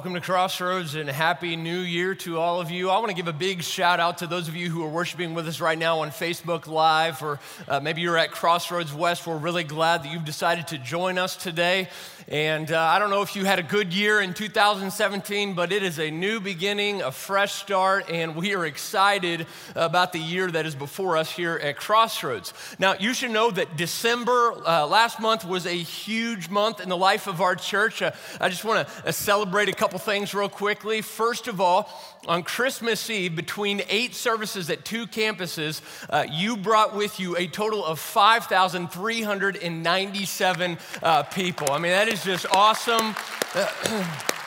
welcome to Crossroads and Happy New Year to all of you. I want to give a big shout out to those of you who are worshiping with us right now on Facebook Live, or uh, maybe you're at Crossroads West. We're really glad that you've decided to join us today. And uh, I don't know if you had a good year in 2017, but it is a new beginning, a fresh start, and we are excited about the year that is before us here at Crossroads. Now, you should know that December uh, last month was a huge month in the life of our church. Uh, I just want to uh, celebrate a couple things real quickly. First of all, on Christmas Eve, between eight services at two campuses, uh, you brought with you a total of 5,397 uh, people. I mean, that is is just awesome.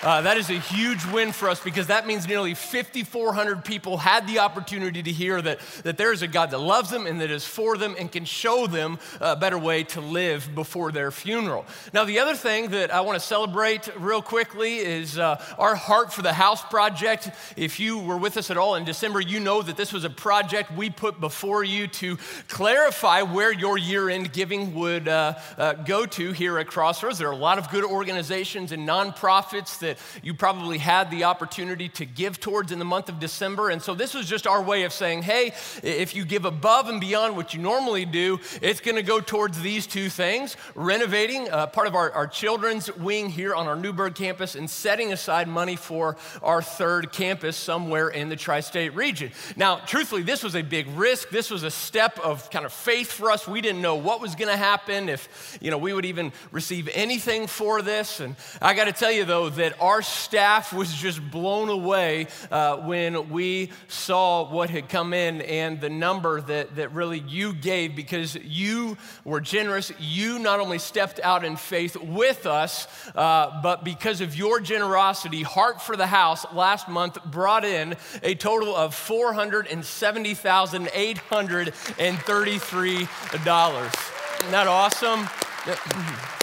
Uh, that is a huge win for us because that means nearly 5,400 people had the opportunity to hear that, that there is a God that loves them and that is for them and can show them a better way to live before their funeral. Now, the other thing that I want to celebrate real quickly is uh, our Heart for the House project. If you were with us at all in December, you know that this was a project we put before you to clarify where your year end giving would uh, uh go to here at Crossroads. There are a lot of good organizations and nonprofits that that you probably had the opportunity to give towards in the month of December. And so this was just our way of saying, hey, if you give above and beyond what you normally do, it's going to go towards these two things renovating uh, part of our, our children's wing here on our Newburgh campus and setting aside money for our third campus somewhere in the tri state region. Now, truthfully, this was a big risk. This was a step of kind of faith for us. We didn't know what was going to happen, if you know, we would even receive anything for this. And I got to tell you, though, that our staff was just blown away uh, when we saw what had come in and the number that, that really you gave because you were generous. You not only stepped out in faith with us, uh, but because of your generosity, Heart for the House last month brought in a total of $470,833. Isn't that awesome?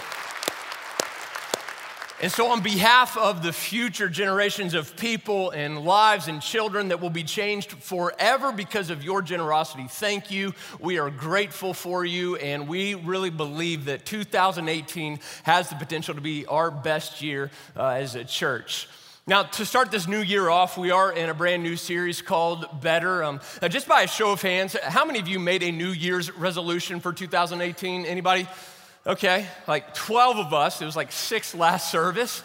And so, on behalf of the future generations of people and lives and children that will be changed forever because of your generosity, thank you. We are grateful for you, and we really believe that 2018 has the potential to be our best year uh, as a church. Now, to start this new year off, we are in a brand new series called Better. Um, just by a show of hands, how many of you made a New Year's resolution for 2018? Anybody? Okay, like 12 of us. It was like six last service.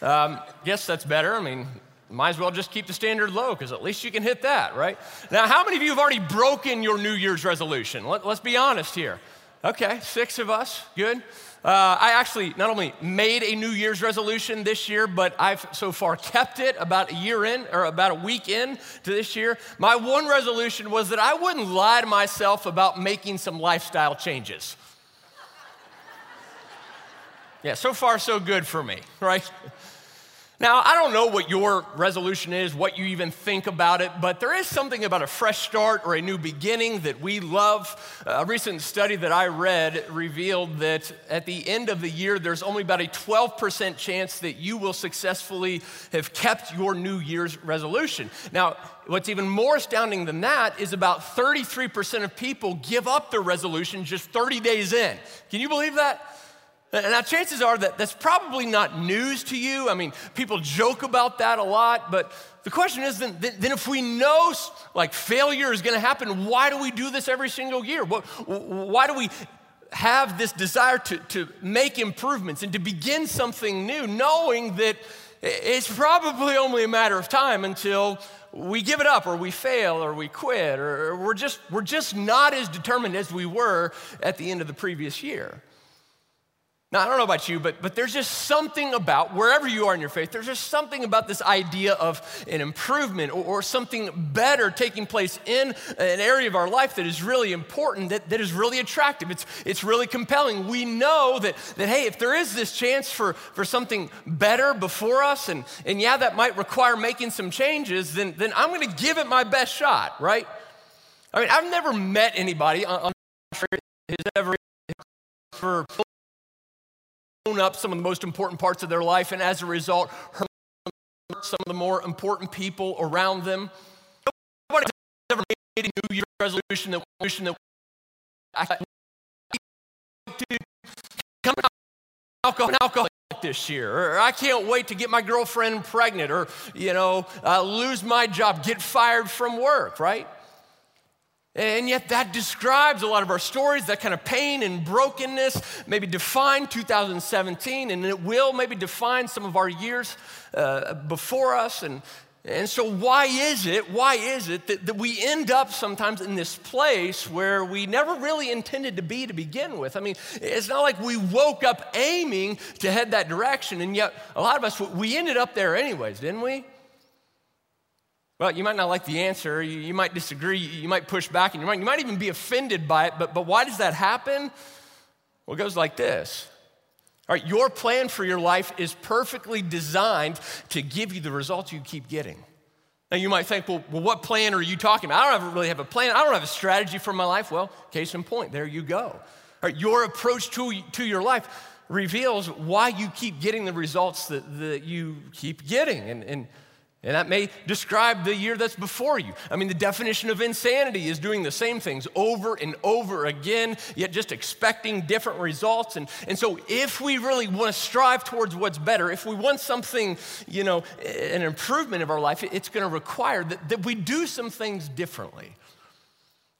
Um, yes, that's better. I mean, might as well just keep the standard low because at least you can hit that, right? Now, how many of you have already broken your New Year's resolution? Let, us be honest here. Okay, six of us. Good. Uh, I actually not only made a New Year's resolution this year, but I've so far kept it about a year in or about a week in to this year. My one resolution was that I wouldn't lie to myself about making some lifestyle changes. Yeah, so far, so good for me, right? Now, I don't know what your resolution is, what you even think about it, but there is something about a fresh start or a new beginning that we love. A recent study that I read revealed that at the end of the year, there's only about a 12% chance that you will successfully have kept your New Year's resolution. Now, what's even more astounding than that is about 33% of people give up their resolution just 30 days in. Can you believe that? Now, chances are that that's probably not news to you. I mean, people joke about that a lot, but the question is then, then if we know like failure is going to happen, why do we do this every single year? Why do we have this desire to, to make improvements and to begin something new, knowing that it's probably only a matter of time until we give it up or we fail or we quit or we're just, we're just not as determined as we were at the end of the previous year. Now, I don't know about you, but, but there's just something about, wherever you are in your faith, there's just something about this idea of an improvement or, or, something better taking place in an area of our life that is really important, that, that is really attractive. It's, it's really compelling. We know that, that, hey, if there is this chance for, for something better before us, and, and yeah, that might require making some changes, then, then I'm going to give it my best shot, right? I mean, I've never met anybody on, on who's ever for up some of the most important parts of their life, and as a result, hurt some of the more important people around them. Nobody ever made a New Year resolution that, that I to come out alcohol, alcohol. this year, or I can't wait to get my girlfriend pregnant, or, you know, uh, lose my job, get fired from work, right? And yet, that describes a lot of our stories, that kind of pain and brokenness, maybe define 2017, and it will maybe define some of our years uh, before us. And, and so, why is it, why is it that, that we end up sometimes in this place where we never really intended to be to begin with? I mean, it's not like we woke up aiming to head that direction, and yet a lot of us, we ended up there anyways, didn't we? Well, you might not like the answer, you, you might disagree, you, you might push back, and you might, you might even be offended by it, but, but why does that happen? Well, it goes like this. All right, your plan for your life is perfectly designed to give you the results you keep getting. Now, you might think, well, well, what plan are you talking about? I don't really have a plan. I don't have a strategy for my life. Well, case in point, there you go. All right, your approach to, to your life reveals why you keep getting the results that, that you keep getting. And, and and that may describe the year that's before you. I mean, the definition of insanity is doing the same things over and over again, yet just expecting different results. And, and so, if we really want to strive towards what's better, if we want something, you know, an improvement of our life, it's going to require that, that we do some things differently.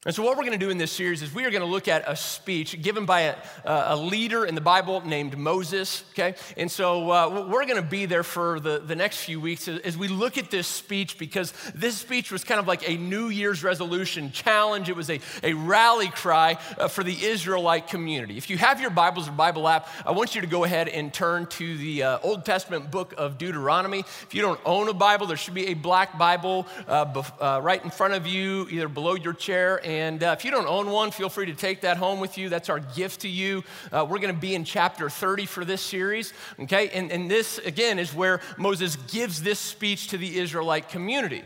And so, what we're going to do in this series is we are going to look at a speech given by a, a leader in the Bible named Moses, okay? And so, uh, we're going to be there for the, the next few weeks as we look at this speech because this speech was kind of like a New Year's resolution challenge. It was a, a rally cry uh, for the Israelite community. If you have your Bibles or Bible app, I want you to go ahead and turn to the uh, Old Testament book of Deuteronomy. If you don't own a Bible, there should be a black Bible uh, uh, right in front of you, either below your chair. And and uh, if you don't own one, feel free to take that home with you. That's our gift to you. Uh, we're going to be in chapter 30 for this series, okay? And, and this, again, is where Moses gives this speech to the Israelite community.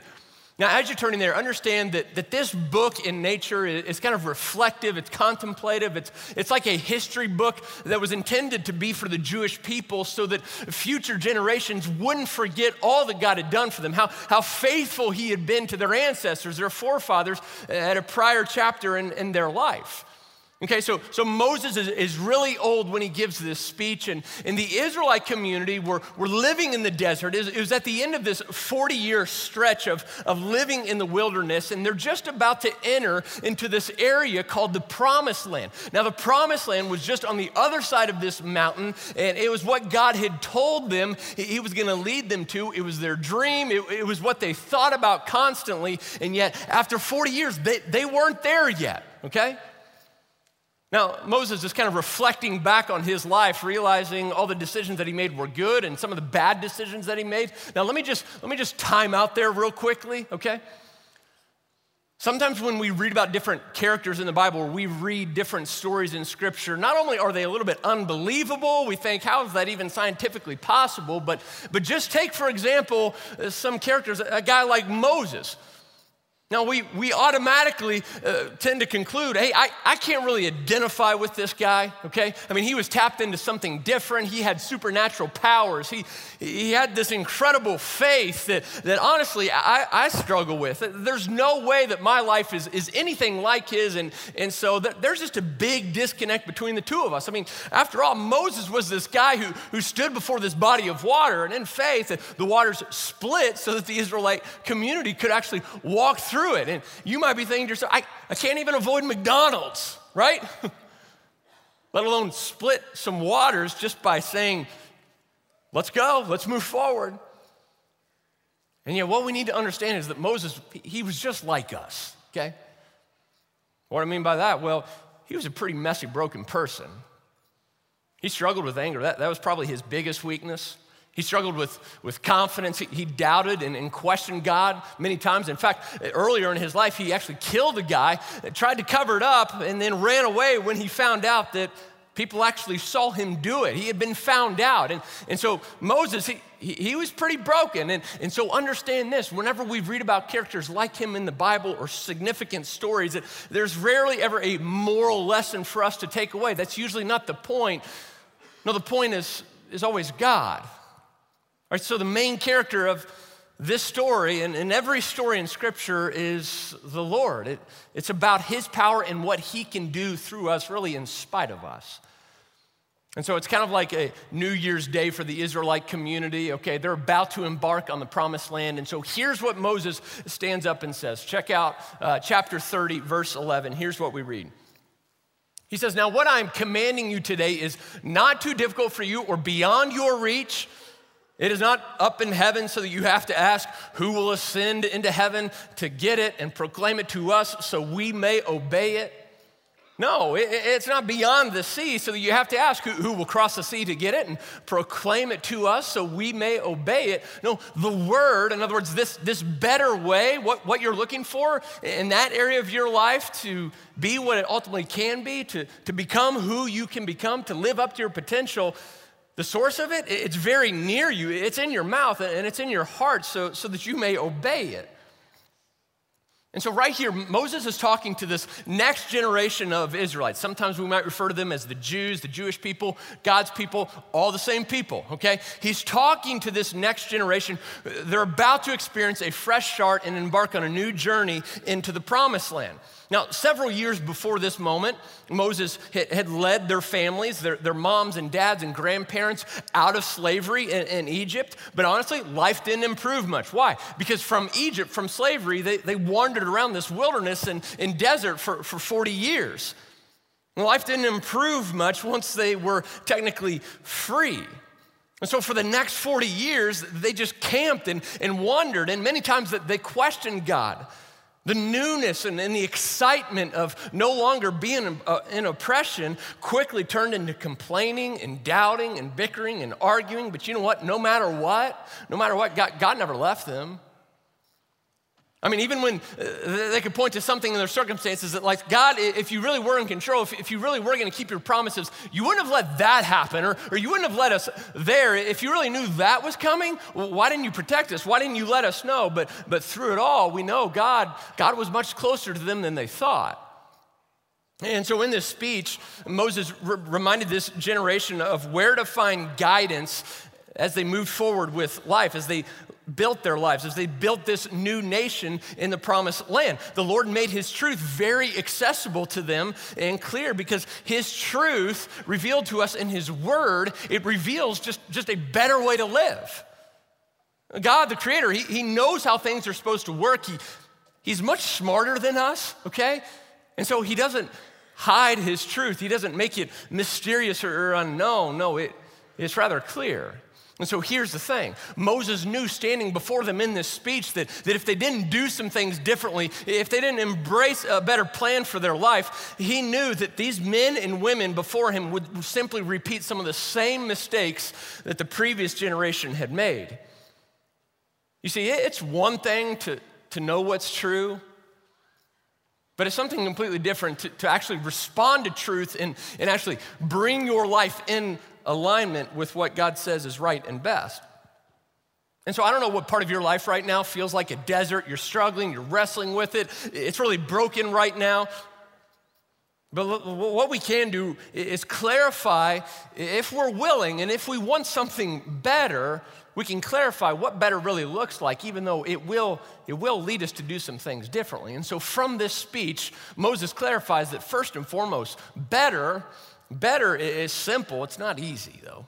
Now, as you're turning there, understand that, that this book in nature is kind of reflective, it's contemplative, it's, it's like a history book that was intended to be for the Jewish people so that future generations wouldn't forget all that God had done for them, how, how faithful He had been to their ancestors, their forefathers, at a prior chapter in, in their life. Okay, so, so Moses is, is really old when he gives this speech, and, and the Israelite community were, were living in the desert. It was, was at the end of this 40 year stretch of, of living in the wilderness, and they're just about to enter into this area called the Promised Land. Now, the Promised Land was just on the other side of this mountain, and it was what God had told them He was going to lead them to. It was their dream, it, it was what they thought about constantly, and yet, after 40 years, they, they weren't there yet, okay? Now, Moses is kind of reflecting back on his life, realizing all the decisions that he made were good and some of the bad decisions that he made. Now, let me just, let me just time out there real quickly, okay? Sometimes when we read about different characters in the Bible, we read different stories in Scripture, not only are they a little bit unbelievable, we think, how is that even scientifically possible? But, but just take, for example, some characters, a guy like Moses. Now, we, we automatically uh, tend to conclude hey, I, I can't really identify with this guy, okay? I mean, he was tapped into something different. He had supernatural powers. He, he had this incredible faith that, that honestly I, I struggle with. There's no way that my life is, is anything like his. And, and so there's just a big disconnect between the two of us. I mean, after all, Moses was this guy who, who stood before this body of water, and in faith, the waters split so that the Israelite community could actually walk through through it. And you might be thinking to yourself, I, I can't even avoid McDonald's, right? Let alone split some waters just by saying, let's go, let's move forward. And yet, what we need to understand is that Moses, he was just like us, okay? What I mean by that? Well, he was a pretty messy, broken person. He struggled with anger. That, that was probably his biggest weakness. He struggled with, with confidence. He, he doubted and, and, questioned God many times. In fact, earlier in his life, he actually killed a guy, tried to cover it up, and then ran away when he found out that people actually saw him do it. He had been found out. And, and so Moses, he, he, he was pretty broken. And, and so understand this whenever we read about characters like him in the Bible or significant stories, there's rarely ever a moral lesson for us to take away. That's usually not the point. No, the point is, is always God. Right, so the main character of this story and, and every story in Scripture is the Lord. It, it's about His power and what He can do through us, really, in spite of us. And so it's kind of like a New Year's Day for the Israelite community. Okay, they're about to embark on the promised land. And so here's what Moses stands up and says. Check out uh, chapter 30, verse 11. Here's what we read. He says, Now, what I'm commanding you today is not too difficult for you or beyond your reach. It is not up in heaven so that you have to ask who will ascend into heaven to get it and proclaim it to us so we may obey it. No, it's not beyond the sea, so that you have to ask who, who, will cross the sea to get it and proclaim it to us so we may obey it. No, the word, in other words, this, this better way, what, what you're looking for in that area of your life to be what it ultimately can be, to, to become who you can become, to live up to your potential, the source of it, it's very near you. It's in your mouth and it's in your heart so, so that you may obey it. And so, right here, Moses is talking to this next generation of Israelites. Sometimes we might refer to them as the Jews, the Jewish people, God's people, all the same people, okay? He's talking to this next generation. They're about to experience a fresh start and embark on a new journey into the promised land. Now, several years before this moment, Moses had led their families, their, their moms and dads and grandparents out of slavery in, in, Egypt. But honestly, life didn't improve much. Why? Because from Egypt, from slavery, they, they wandered around this wilderness and, and desert for, for 40 years. life didn't improve much once they were technically free. And so for the next 40 years, they just camped and, and wandered. And many times they questioned God. The newness and, and, the excitement of no longer being in, uh, oppression quickly turned into complaining and doubting and bickering and arguing. But you know what? No matter what, no matter what, God, God never left them. I mean, even when uh, they could point to something in their circumstances that, like, God, if you really were in control, if, if you really were going to keep your promises, you wouldn't have let that happen, or, or you wouldn't have let us there. If you really knew that was coming, why didn't you protect us? Why didn't you let us know? But, but through it all, we know God, God was much closer to them than they thought. And so in this speech, Moses re- reminded this generation of where to find guidance as they moved forward with life, as they built their lives, as they built this new nation in the promised land. The Lord made His truth very accessible to them and clear because His truth revealed to us in His Word, it reveals just, just a better way to live. God, the Creator, He, he knows how things are supposed to work. He, he's much smarter than us, okay? And so He doesn't hide His truth, He doesn't make it mysterious or unknown. No, it, it's rather clear. And so here's the thing Moses knew standing before them in this speech that, that if they didn't do some things differently, if they didn't embrace a better plan for their life, he knew that these men and women before him would simply repeat some of the same mistakes that the previous generation had made. You see, it's one thing to, to know what's true, but it's something completely different to, to actually respond to truth and, and actually bring your life in alignment with what God says is right and best. And so I don't know what part of your life right now feels like a desert. You're struggling, you're wrestling with it, it's really broken right now. But what we can do is clarify if we're willing and if we want something better, we can clarify what better really looks like, even though it will, it will lead us to do some things differently. And so from this speech, Moses clarifies that first and foremost, better Better is simple, it's not easy though.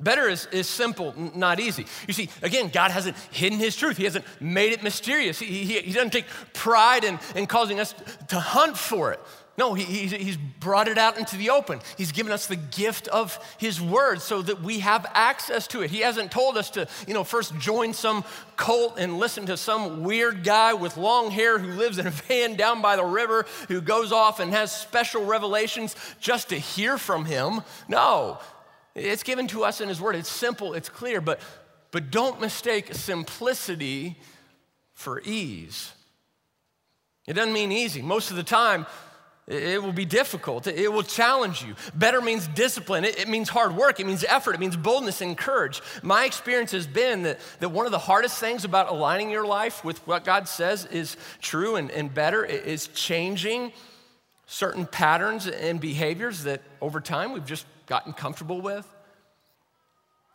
Better is, is simple, not easy. You see, again, God hasn't hidden his truth. He hasn't made it mysterious. He, he, he doesn't take pride in, in causing us to hunt for it. No, he, he's brought it out into the open. He's given us the gift of his word so that we have access to it. He hasn't told us to, you know, first join some cult and listen to some weird guy with long hair who lives in a van down by the river who goes off and has special revelations just to hear from him. No, it's given to us in his word. It's simple, it's clear, but, but don't mistake simplicity for ease. It doesn't mean easy. Most of the time, it will be difficult. It will challenge you. Better means discipline. It, means hard work. It means effort. It means boldness and courage. My experience has been that, that one of the hardest things about aligning your life with what God says is true and, and better is changing certain patterns and behaviors that over time we've just gotten comfortable with.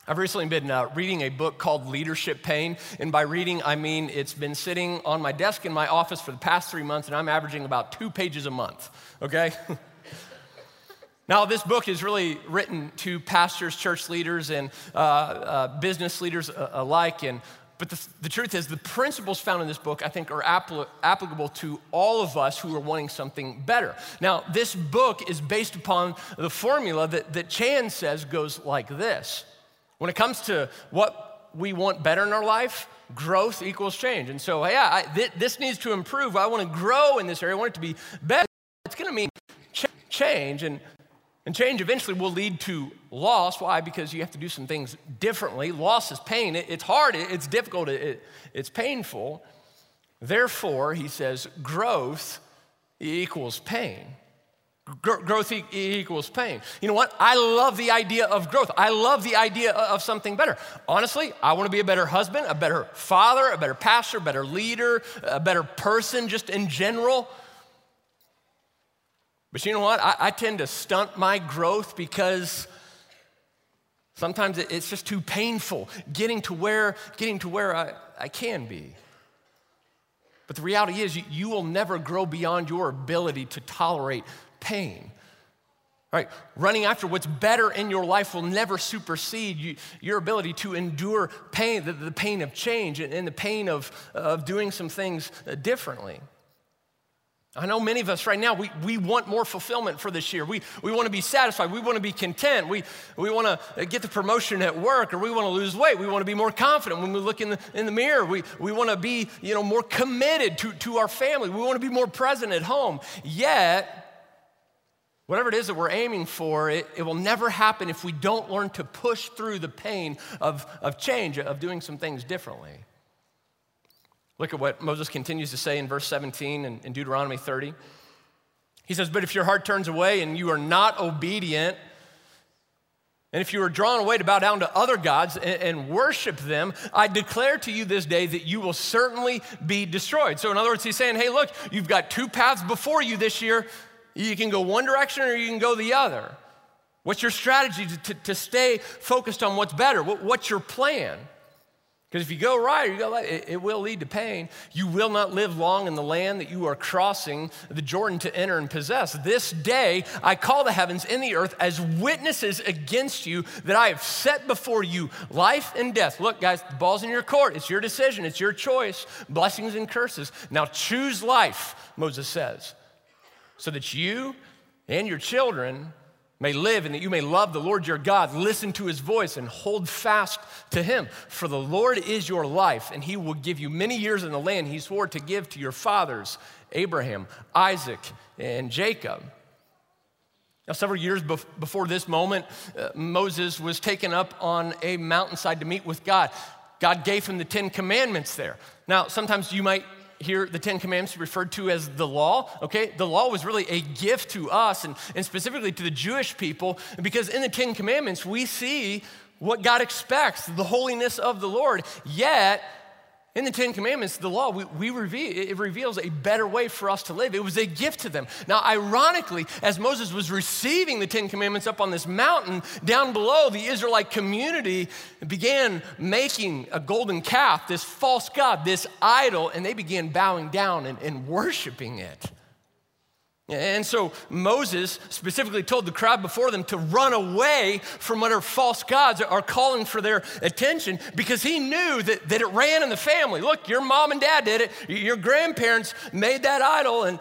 I've recently been uh, reading a book called Leadership Pain. And by reading, I mean it's been sitting on my desk in my office for the past three months, and I'm averaging about two pages a month, okay? Now, this book is really written to pastors, church leaders, and uh, uh, business leaders uh, alike. And, but the, the, truth is, the principles found in this book, I think, are applicable to all of us who are wanting something better. Now, this book is based upon the formula that, that Chand says goes like this When it comes to what we want better in our life, growth equals change. And so, yeah, I, th- this needs to improve. I want to grow in this area, I want it to be better. It's going to mean ch- change. And and change eventually will lead to loss. Why? Because you have to do some things differently. Loss is pain. It, it's hard, it, it's difficult, it, it's painful. Therefore, he says, growth equals pain. Gr- growth e- equals pain. You know what? I love the idea of growth. I love the idea of something better. Honestly, I want to be a better husband, a better father, a better pastor, a better leader, a better person, just in general. But you know what? I, I tend to stunt my growth because sometimes it, it's just too painful getting to where, getting to where I, I can be. But the reality is, you, you will never grow beyond your ability to tolerate pain. Right? Running after what's better in your life will never supersede you, your ability to endure pain, the, the pain of change and, and, the pain of, of doing some things uh, differently. I know many of us right now, we, we want more fulfillment for this year. We, we want to be satisfied. We want to be content. We, we want to get the promotion at work or we want to lose weight. We want to be more confident when we look in the, in the mirror. We, we want to be you know, more committed to, to our family. We want to be more present at home. Yet, whatever it is that we're aiming for, it, it will never happen if we don't learn to push through the pain of, of change, of doing some things differently. Look at what Moses continues to say in verse 17 in, in Deuteronomy 30. He says, But if your heart turns away and you are not obedient, and if you are drawn away to bow down to other gods and, and, worship them, I declare to you this day that you will certainly be destroyed. So, in other words, he's saying, hey, look, you've got two paths before you this year. You can go one direction or you can go the other. What's your strategy to, to, to stay focused on what's better? What, what's your plan? Because if you go right or you go left, it, it, will lead to pain. You will not live long in the land that you are crossing the Jordan to enter and possess. This day I call the heavens and the earth as witnesses against you that I have set before you life and death. Look, guys, the ball's in your court. It's your decision, it's your choice. Blessings and curses. Now choose life, Moses says, so that you and your children may live and that you may love the Lord your God, listen to his voice, and hold fast to him. For the Lord is your life, and he will give you many years in the land he swore to give to your fathers, Abraham, Isaac, and Jacob. Now, several years before this moment, uh, Moses was taken up on a mountainside to meet with God. God gave him the Ten Commandments there. Now, sometimes you might hear the Ten Commandments referred to as the law, okay? The law was really a gift to us and, and specifically to the Jewish people because in the Ten Commandments we see what God expects, the holiness of the Lord. Yet, in the Ten Commandments, the law, we, we reveal, it reveals a better way for us to live. It was a gift to them. Now, ironically, as Moses was receiving the Ten Commandments up on this mountain, down below, the Israelite community began making a golden calf, this false god, this idol, and they began bowing down and, and worshiping it. And so Moses specifically told the crowd before them to run away from whatever false gods are calling for their attention because he knew that, that it ran in the family. Look, your mom and dad did it, your grandparents made that idol. And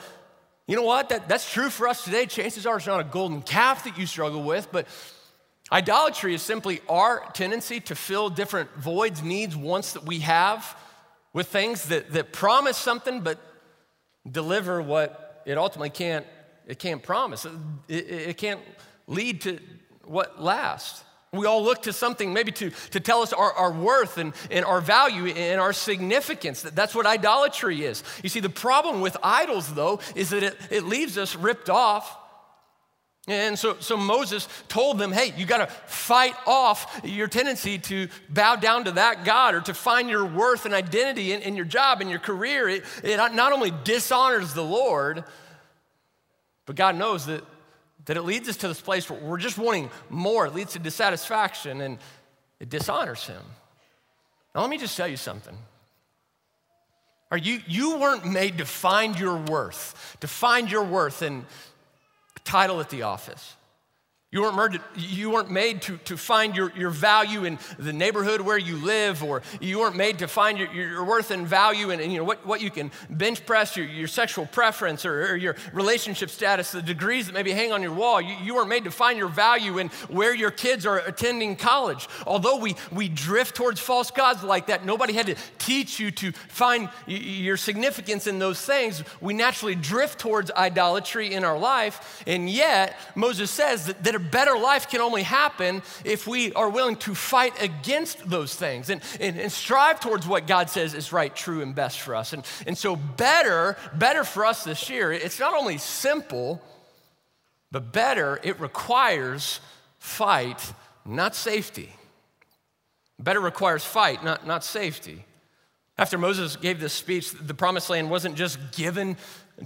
you know what? That, that's true for us today. Chances are it's not a golden calf that you struggle with, but idolatry is simply our tendency to fill different voids, needs, wants that we have with things that, that promise something but deliver what it ultimately can't, it can't promise. It, it, can't lead to what lasts. We all look to something maybe to, to tell us our, our worth and, and our value and our significance. That's what idolatry is. You see, the problem with idols, though, is that it, it leaves us ripped off. And so, so Moses told them, hey, you got to fight off your tendency to bow down to that God or to find your worth and identity in, in your job and your career. It, it not only dishonors the Lord, but God knows that, that it leads us to this place where we're just wanting more. It leads to dissatisfaction and it dishonors Him. Now, let me just tell you something. Are you, you weren't made to find your worth, to find your worth in title at the office. You weren't made, to, you weren't made to, to find your, your value in the neighborhood where you live, or you weren't made to find your, your worth and value in, in you know, what, what you can bench press, your, your sexual preference, or, or, your relationship status, the degrees that maybe hang on your wall. You, you weren't made to find your value in where your kids are attending college. Although we, we drift towards false gods like that, nobody had to teach you to find your significance in those things. We naturally drift towards idolatry in our life, and yet Moses says that, that better life can only happen if we are willing to fight against those things and, and, and, strive towards what God says is right, true, and best for us. And, and so, better, better for us this year, it's not only simple, but better, it requires fight, not safety. Better requires fight, not, not safety. After Moses gave this speech, the promised land wasn't just given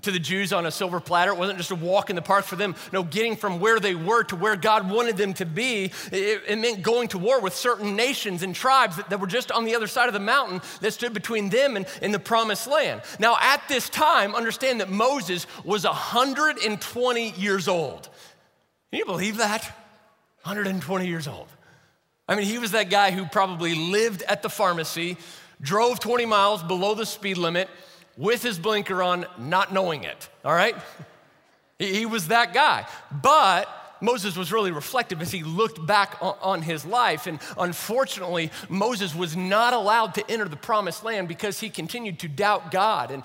to the Jews on a silver platter. It wasn't just a walk in the park for them. No, getting from where they were to where God wanted them to be, it, it meant going to war with certain nations and tribes that, that, were just on the other side of the mountain that stood between them and, and the promised land. Now, at this time, understand that Moses was 120 years old. Can you believe that? 120 years old. I mean, he was that guy who probably lived at the pharmacy, drove 20 miles below the speed limit with his blinker on, not knowing it, all right? He, was that guy. But Moses was really reflective as he looked back on, his life. And unfortunately, Moses was not allowed to enter the promised land because he continued to doubt God and,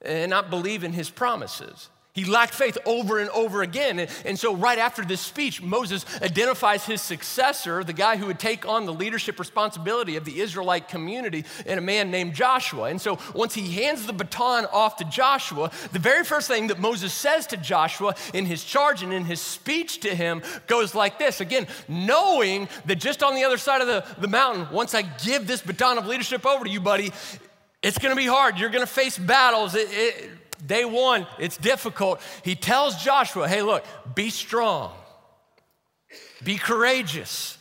and not believe in his promises. He lacked faith over and over again. And, and, so, right after this speech, Moses identifies his successor, the guy who would take on the leadership responsibility of the Israelite community, and a man named Joshua. And so, once he hands the baton off to Joshua, the very first thing that Moses says to Joshua in his charge and in his speech to him goes like this again, knowing that just on the other side of the, the mountain, once I give this baton of leadership over to you, buddy, it's gonna be hard. You're gonna face battles. It, it, Day one, it's difficult. He tells Joshua, hey, look, be strong, be courageous,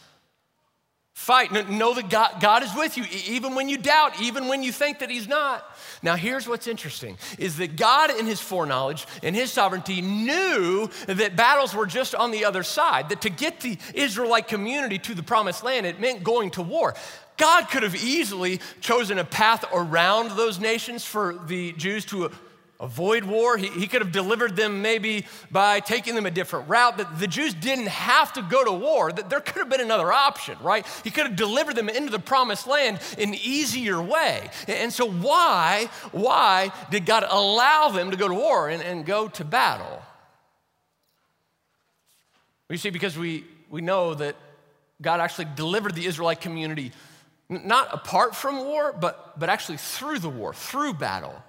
fight. Know that God, God is with you, even when you doubt, even when you think that He's not. Now, here's what's interesting is that God, in His foreknowledge and His sovereignty, knew that battles were just on the other side, that to get the Israelite community to the promised land, it meant going to war. God could have easily chosen a path around those nations for the Jews to avoid war. He, he could have delivered them maybe by taking them a different route. That the Jews didn't have to go to war. That There could have been another option, right? He could have delivered them into the promised land in an easier way. And so why, why did God allow them to go to war and, and go to battle? You see, because we, we know that God actually delivered the Israelite community not apart from war, but, but actually through the war, through battle.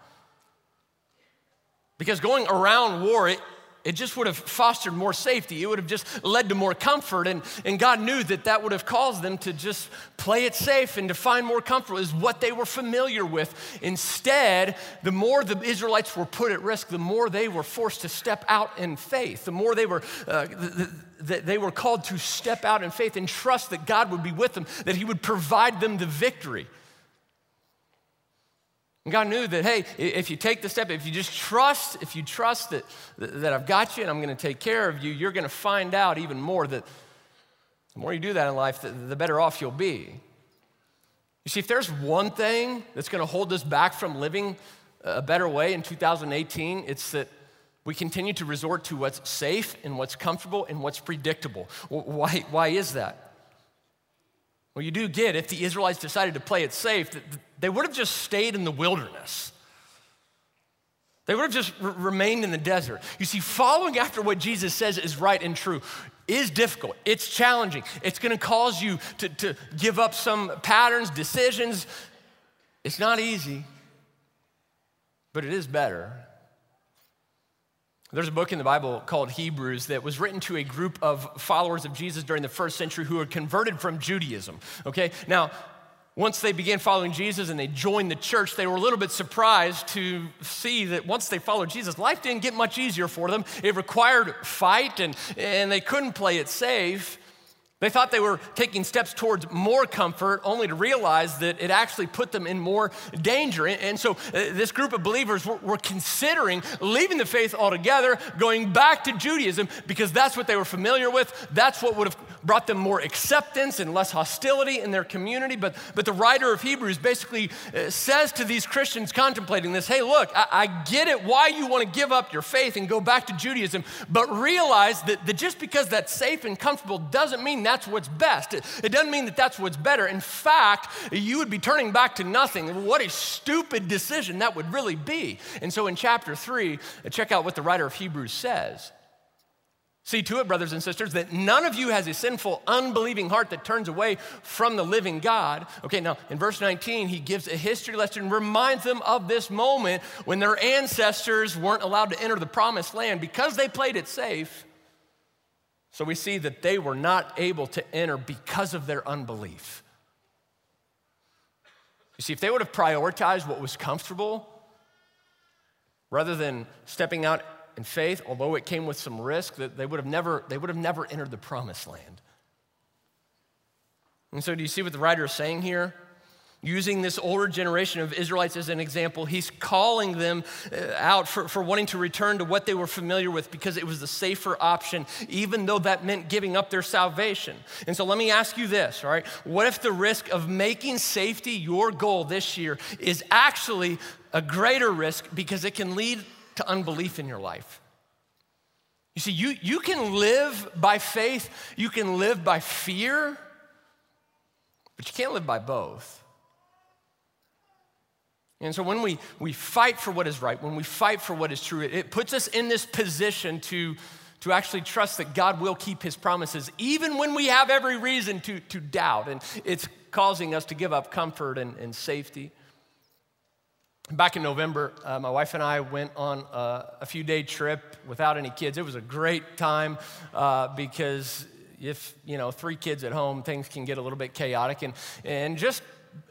Because going around war, it, it just would have fostered more safety. It would have just led to more comfort. And, and God knew that that would have caused them to just play it safe and to find more comfort is what they were familiar with. Instead, the more the Israelites were put at risk, the more they were forced to step out in faith. The more they were, uh, the, the, they were called to step out in faith and trust that God would be with them, that He would provide them the victory. And God knew that, hey, if you take the step, if you just trust, if you trust that, that I've got you and I'm going to take care of you, you're going to find out even more that the more you do that in life, the, the better off you'll be. You see, if there's one thing that's going to hold us back from living a better way in 2018, it's that we continue to resort to what's safe and what's comfortable and what's predictable. Why, why is that? Well, you do get if the Israelites decided to play it safe, they would have just stayed in the wilderness. They would have just remained in the desert. You see, following after what Jesus says is right and true is difficult. It's challenging. It's going to cause you to, to give up some patterns, decisions. It's not easy, but it is better. There's a book in the Bible called Hebrews that was written to a group of followers of Jesus during the first century who had converted from Judaism. Okay, now, once they began following Jesus and they joined the church, they were a little bit surprised to see that once they followed Jesus, life didn't get much easier for them. It required fight and, and they couldn't play it safe. They thought they were taking steps towards more comfort, only to realize that it actually put them in more danger. And so, uh, this group of believers were considering leaving the faith altogether, going back to Judaism, because that's what they were familiar with. That's what would have brought them more acceptance and less hostility in their community. But, but the writer of Hebrews basically uh, says to these Christians contemplating this hey, look, I, I get it why you want to give up your faith and go back to Judaism, but realize that, that just because that's safe and comfortable doesn't mean that's what's best. It, it doesn't mean that that's what's better. In fact, you would be turning back to nothing. What a stupid decision that would really be. And so in chapter three, uh, check out what the writer of Hebrews says. See to it, brothers and sisters, that none of you has a sinful, unbelieving heart that turns away from the living God. Okay, now in verse 19, he gives a history lesson, reminds them of this moment when their ancestors weren't allowed to enter the promised land because they played it safe. So we see that they were not able to enter because of their unbelief. You see, if they would have prioritized what was comfortable rather than stepping out in faith, although it came with some risk, that they would have never, they would have never entered the promised land. And so, do you see what the writer is saying here? using this older generation of Israelites as an example, he's calling them uh, out for, for wanting to return to what they were familiar with because it was the safer option, even though that meant giving up their salvation. And so let me ask you this, all right? What if the risk of making safety your goal this year is actually a greater risk because it can lead to unbelief in your life? You see, you, you can live by faith, you can live by fear, but you can't live by both. And so when we, we fight for what is right, when we fight for what is true, it, it puts us in this position to, to actually trust that God will keep his promises, even when we have every reason to, to doubt. And it's causing us to give up comfort and, and safety. Back in November, uh, my wife and I went on a, a, few day trip without any kids. It was a great time uh, because if, you know, three kids at home, things can get a little bit chaotic. And, and just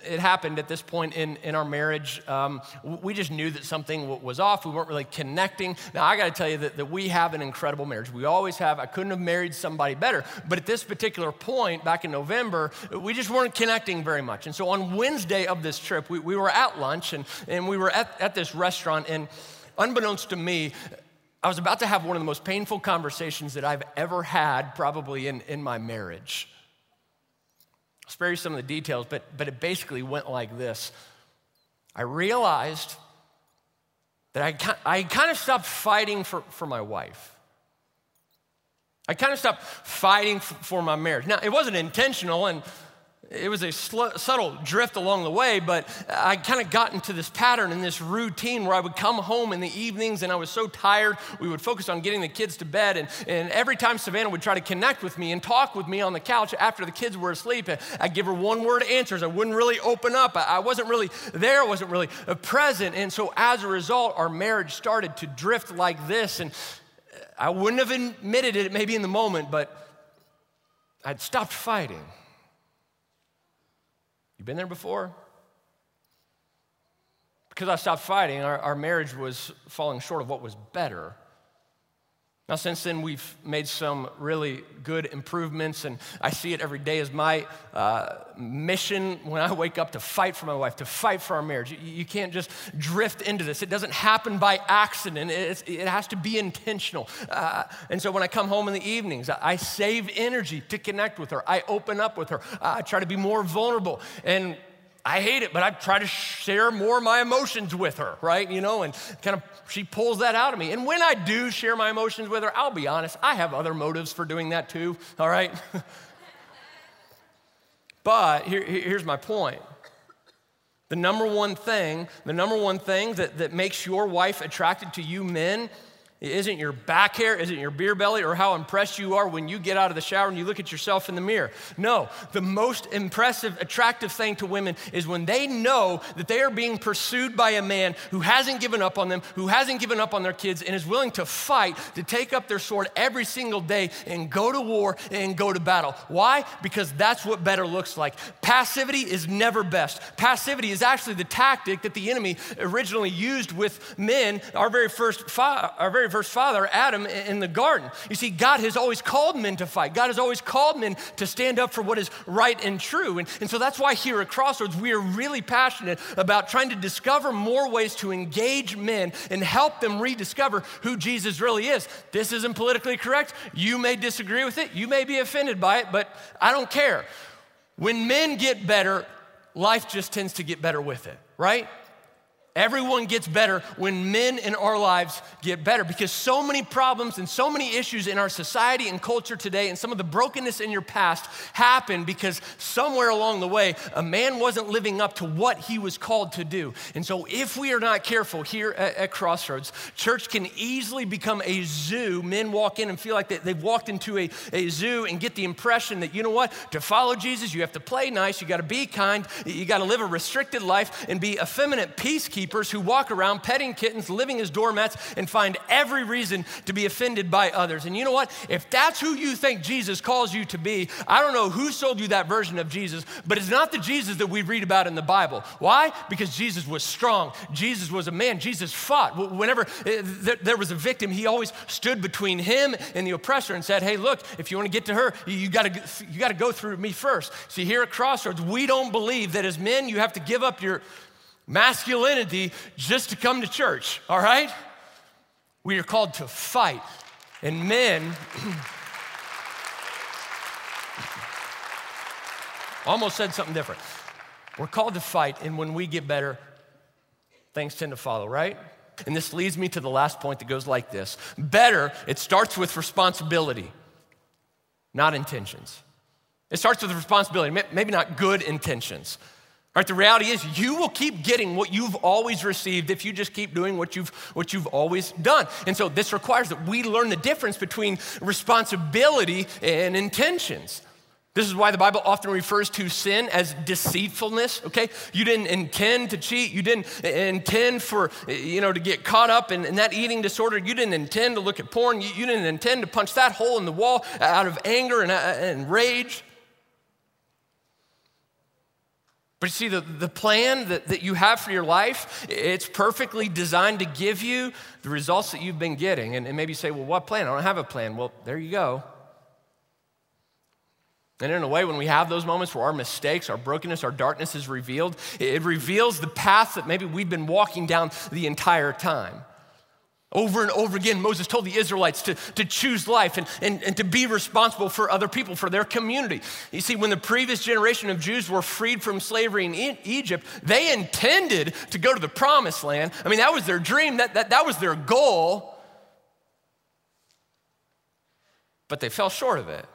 it happened at this point in, in our marriage. Um, we just knew that something was off. We weren't really connecting. Now, I got to tell you that, that we have an incredible marriage. We always have. I couldn't have married somebody better. But at this particular point, back in November, we just weren't connecting very much. And so on Wednesday of this trip, we, we were at lunch and, and we were at, at this restaurant. And unbeknownst to me, I was about to have one of the most painful conversations that I've ever had, probably in, in my marriage. I'll spare you some of the details, but, but it basically went like this. I realized that I, I kind of stopped fighting for, for my wife. I kind of stopped fighting for my marriage. Now, it wasn't intentional, and it was a sl- subtle drift along the way, but I kind of got into this pattern and this routine where I would come home in the evenings and I was so tired. We would focus on getting the kids to bed. And, and every time Savannah would try to connect with me and talk with me on the couch after the kids were asleep, eh, I'd give her one word answers. I wouldn't really open up. I, I wasn't really there, I wasn't really uh, present. And so as a result, our marriage started to drift like this. And uh, I wouldn't have admitted it maybe in the moment, but I'd stopped fighting. You been there before? Because I stopped fighting, our, our marriage was falling short of what was better. Now, since then, we've made some really good improvements, and I see it every day as my uh, mission when I wake up to fight for my wife, to fight for our marriage. You, you can't just drift into this. It doesn't happen by accident, it's, it has to be intentional. Uh, and so when I come home in the evenings, I, I save energy to connect with her, I open up with her, I try to be more vulnerable. And I hate it, but I try to share more of my emotions with her, right? You know, and kind of she pulls that out of me. And when I do share my emotions with her, I'll be honest, I have other motives for doing that too, all right? but here, here's my point. The number one thing, the number one thing that, that makes your wife attracted to you men it isn't your back hair, isn't your beer belly, or how impressed you are when you get out of the shower and you look at yourself in the mirror. No, the most impressive, attractive thing to women is when they know that they are being pursued by a man who hasn't given up on them, who hasn't given up on their kids, and is willing to fight, to take up their sword every single day and go to war and go to battle. Why? Because that's what better looks like. Passivity is never best. Passivity is actually the tactic that the enemy originally used with men. Our very first, our very very first father, Adam, in the garden. You see, God has always called men to fight. God has always called men to stand up for what is right and true. And, and so that's why here at Crossroads, we are really passionate about trying to discover more ways to engage men and help them rediscover who Jesus really is. This isn't politically correct. You may disagree with it, you may be offended by it, but I don't care. When men get better, life just tends to get better with it, right? Everyone gets better when men in our lives get better because so many problems and so many issues in our society and culture today, and some of the brokenness in your past happen because somewhere along the way, a man wasn't living up to what he was called to do. And so, if we are not careful here at, at Crossroads, church can easily become a zoo. Men walk in and feel like they, they've walked into a, a zoo and get the impression that, you know what, to follow Jesus, you have to play nice, you got to be kind, you got to live a restricted life and be effeminate peacekeeper who walk around petting kittens, living as doormats, and find every reason to be offended by others. And you know what? If that's who you think Jesus calls you to be, I don't know who sold you that version of Jesus, but it's not the Jesus that we read about in the Bible. Why? Because Jesus was strong. Jesus was a man. Jesus fought. Whenever eh, there was a victim, he always stood between him and the oppressor and said, Hey, look, if you want to get to her, you got to you got to go through me first. See, here at Crossroads, we don't believe that as men you have to give up your masculinity just to come to church, all right? We are called to fight. And men, almost said something different. We're called to fight, and when we get better, things tend to follow, right? And this leads me to the last point that goes like this Better, it starts with responsibility, not intentions. It starts with responsibility, maybe not good intentions. Right, the reality is you will keep getting what you've always received if you just keep doing what you've, what you've always done. And so this requires that we learn the difference between responsibility and intentions. This is why the Bible often refers to sin as deceitfulness, okay? You didn't intend to cheat. You didn't intend for, you know, to get caught up in, in that eating disorder. You didn't intend to look at porn. You, you, didn't intend to punch that hole in the wall out of anger and, and rage. But you see, the, the plan that, that you have for your life, it's perfectly designed to give you the results that you've been getting. And, and maybe you say, well, what plan? I don't have a plan. Well, there you go. And in a way, when we have those moments where our mistakes, our brokenness, our darkness is revealed, it reveals the path that maybe we've been walking down the entire time. Over and over again, Moses told the Israelites to, to choose life and, and, and to be responsible for other people, for their community. You see, when the previous generation of Jews were freed from slavery in Egypt, they intended to go to the promised land. I mean, that was their dream, that, that, that was their goal. But they fell short of it.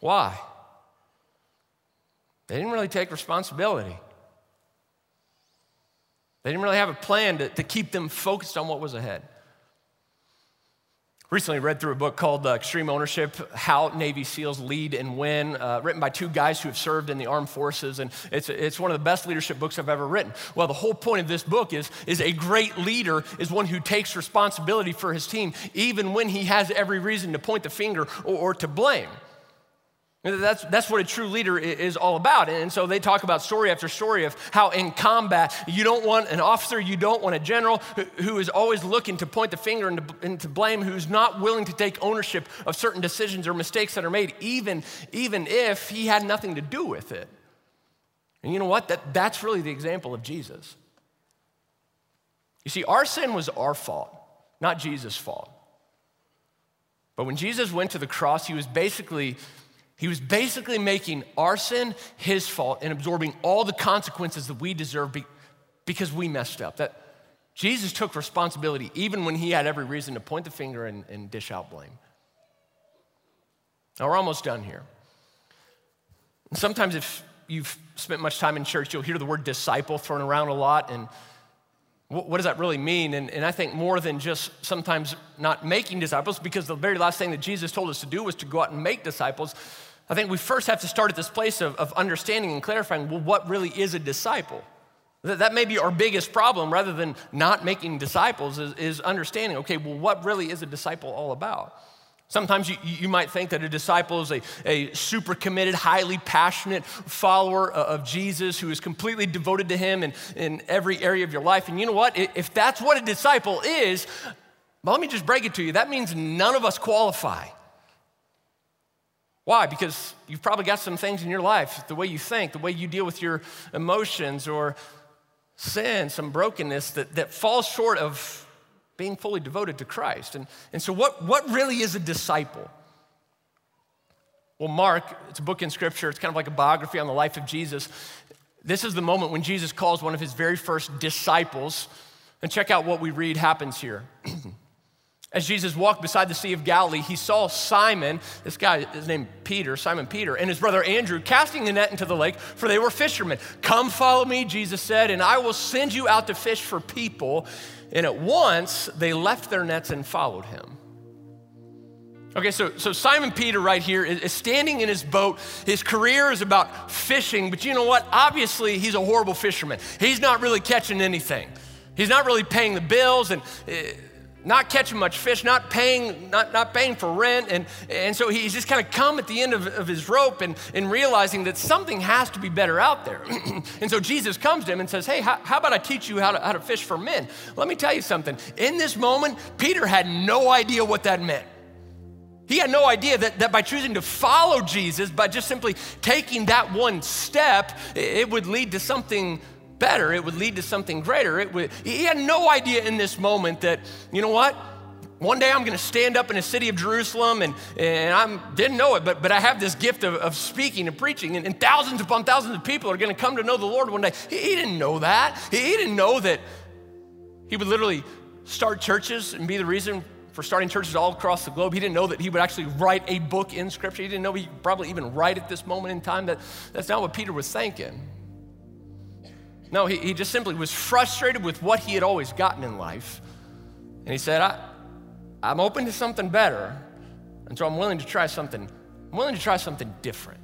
Why? They didn't really take responsibility. They didn't really have a plan to, to keep them focused on what was ahead. Recently read through a book called uh, Extreme Ownership How Navy SEALs Lead and Win, uh, written by two guys who have served in the armed forces. And it's, it's one of the best leadership books I've ever written. Well, the whole point of this book is, is a great leader is one who takes responsibility for his team, even when he has every reason to point the finger or, or to blame. That's, that's what a true leader is all about. And so they talk about story after story of how in combat, you don't want an officer, you don't want a general who is always looking to point the finger and to, and to blame, who's not willing to take ownership of certain decisions or mistakes that are made, even, even if he had nothing to do with it. And you know what? That, that's really the example of Jesus. You see, our sin was our fault, not Jesus' fault. But when Jesus went to the cross, he was basically he was basically making our sin his fault and absorbing all the consequences that we deserve because we messed up. That Jesus took responsibility even when he had every reason to point the finger and, and dish out blame. Now we're almost done here. Sometimes, if you've spent much time in church, you'll hear the word disciple thrown around a lot. And what does that really mean? And, and, I think more than just sometimes not making disciples, because the very last thing that Jesus told us to do was to go out and make disciples. I think we first have to start at this place of, of understanding and clarifying well, what really is a disciple? That, that may be our biggest problem rather than not making disciples, is, is understanding okay, well, what really is a disciple all about? Sometimes you, you might think that a disciple is a, a super committed, highly passionate follower of Jesus who is completely devoted to him in, in every area of your life. And you know what? If that's what a disciple is, well, let me just break it to you. That means none of us qualify. Why? Because you've probably got some things in your life, the way you think, the way you deal with your emotions or sin, some brokenness that, that falls short of being fully devoted to Christ. And, and so, what, what really is a disciple? Well, Mark, it's a book in scripture, it's kind of like a biography on the life of Jesus. This is the moment when Jesus calls one of his very first disciples. And check out what we read happens here. As Jesus walked beside the Sea of Galilee, he saw Simon, this guy is named Peter, Simon Peter, and his brother Andrew casting the net into the lake, for they were fishermen. Come follow me, Jesus said, and I will send you out to fish for people. And at once they left their nets and followed him. Okay, so, so Simon Peter right here is standing in his boat. His career is about fishing, but you know what? Obviously, he's a horrible fisherman. He's not really catching anything. He's not really paying the bills, and eh, not catching much fish, not paying, not, not paying for rent. And, and so he's just kind of come at the end of, of his rope and, and realizing that something has to be better out there. and so Jesus comes to him and says, Hey, how, how, about I teach you how to, how to fish for men? Let me tell you something. In this moment, Peter had no idea what that meant. He had no idea that, that by choosing to follow Jesus, by just simply taking that one step, it would lead to something better, it would lead to something greater. It would, he had no idea in this moment that, you know what? One day I'm going to stand up in the city of Jerusalem, and, and I didn't know it, but, but I have this gift of, of speaking and preaching, and, and thousands upon thousands of people are going to come to know the Lord one day. He, he didn't know that. He, he didn't know that he would literally start churches and be the reason for starting churches all across the globe. He didn't know that he would actually write a book in Scripture. He didn't know he probably even write at this moment in time. That, that's not what Peter was thinking. No, he, he just simply was frustrated with what he had always gotten in life. And he said, I, I'm open to something better. And so I'm willing to try something, I'm willing to try something different.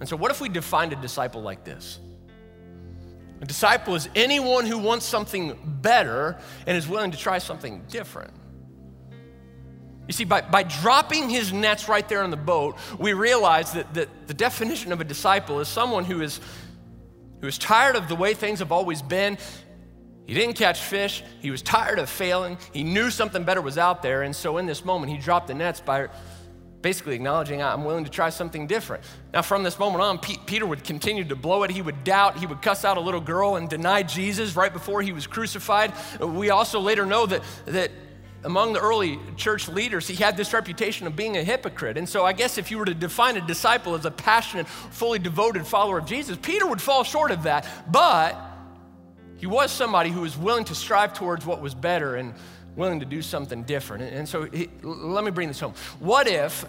And so, what if we defined a disciple like this? A disciple is anyone who wants something better and is willing to try something different. You see, by, by dropping his nets right there on the boat, we realize that, that the definition of a disciple is someone who is he was tired of the way things have always been. He didn't catch fish. He was tired of failing. He knew something better was out there. And so in this moment, he dropped the nets by basically acknowledging, I'm willing to try something different. Now, from this moment on, P- Peter would continue to blow it. He would doubt. He would cuss out a little girl and deny Jesus right before he was crucified. We also later know that, that among the early church leaders, he had this reputation of being a hypocrite. And so, I guess if you were to define a disciple as a passionate, fully devoted follower of Jesus, Peter would fall short of that. But he was somebody who was willing to strive towards what was better and willing to do something different. And so, he, let me bring this home. What if,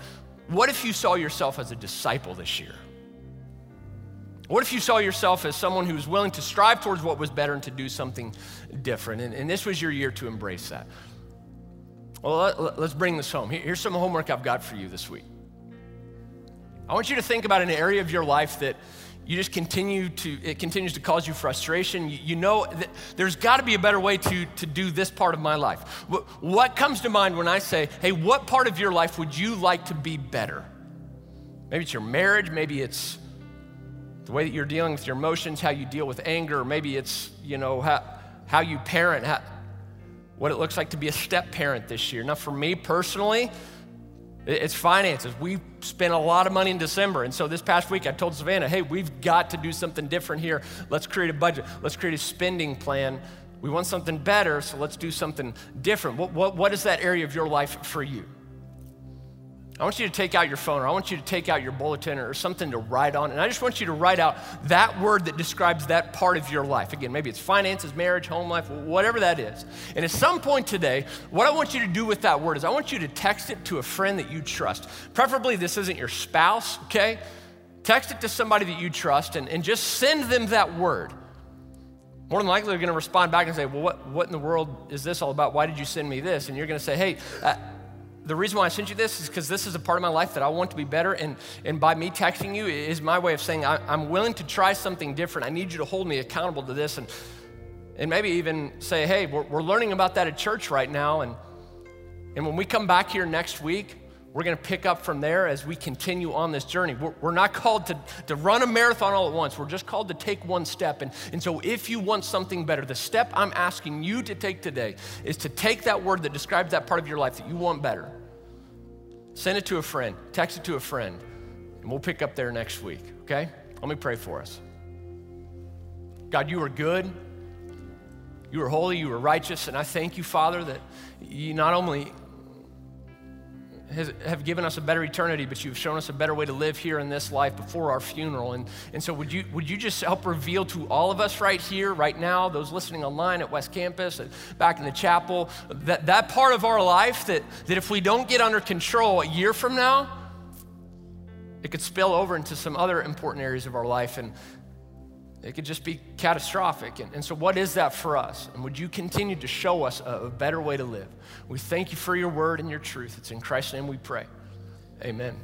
what if you saw yourself as a disciple this year? What if you saw yourself as someone who was willing to strive towards what was better and to do something different? And, and this was your year to embrace that. Well, let's bring this home. Here's some homework I've got for you this week. I want you to think about an area of your life that you just continue to, it continues to cause you frustration. You, you know that there's got to be a better way to, to do this part of my life. What, what comes to mind when I say, hey, what part of your life would you like to be better? Maybe it's your marriage, maybe it's the way that you're dealing with your emotions, how you deal with anger, maybe it's, you know, how, how you parent, how, what it looks like to be a step parent this year. Now, for me personally, it's finances. We spent a lot of money in December. And so this past week, I told Savannah, hey, we've got to do something different here. Let's create a budget. Let's create a spending plan. We want something better, so let's do something different. What, what, what is that area of your life for you? I want you to take out your phone or I want you to take out your bulletin or something to write on. And I just want you to write out that word that describes that part of your life. Again, maybe it's finances, marriage, home life, whatever that is. And at some point today, what I want you to do with that word is I want you to text it to a friend that you trust. Preferably, this isn't your spouse, okay? Text it to somebody that you trust and, and just send them that word. More than likely, they're going to respond back and say, Well, what, what in the world is this all about? Why did you send me this? And you're going to say, Hey, uh, the reason why I sent you this is because this is a part of my life that I want to be better. And, and by me texting you is my way of saying I, am willing to try something different. I need you to hold me accountable to this. And, and maybe even say, hey, we're, we're learning about that at church right now. And, And when we come back here next week, we're going to pick up from there as we continue on this journey. We're, we're, not called to, to run a marathon all at once. We're just called to take one step. And, and so, if you want something better, the step I'm asking you to take today is to take that word that describes that part of your life that you want better, send it to a friend, text it to a friend, and we'll pick up there next week, okay? Let me pray for us. God, you are good. You are holy, you are righteous, and I thank you, Father, that you not only has, have given us a better eternity, but you've shown us a better way to live here in this life before our funeral. And, and so, would you, would you just help reveal to all of us right here, right now, those listening online at West Campus, back in the chapel, that, that part of our life that, that if we don't get under control a year from now, it could spill over into some other important areas of our life. And it could just be catastrophic. And, and, so, what is that for us? And would you continue to show us a, a better way to live? We thank you for your word and your truth. It's in Christ's name we pray. Amen.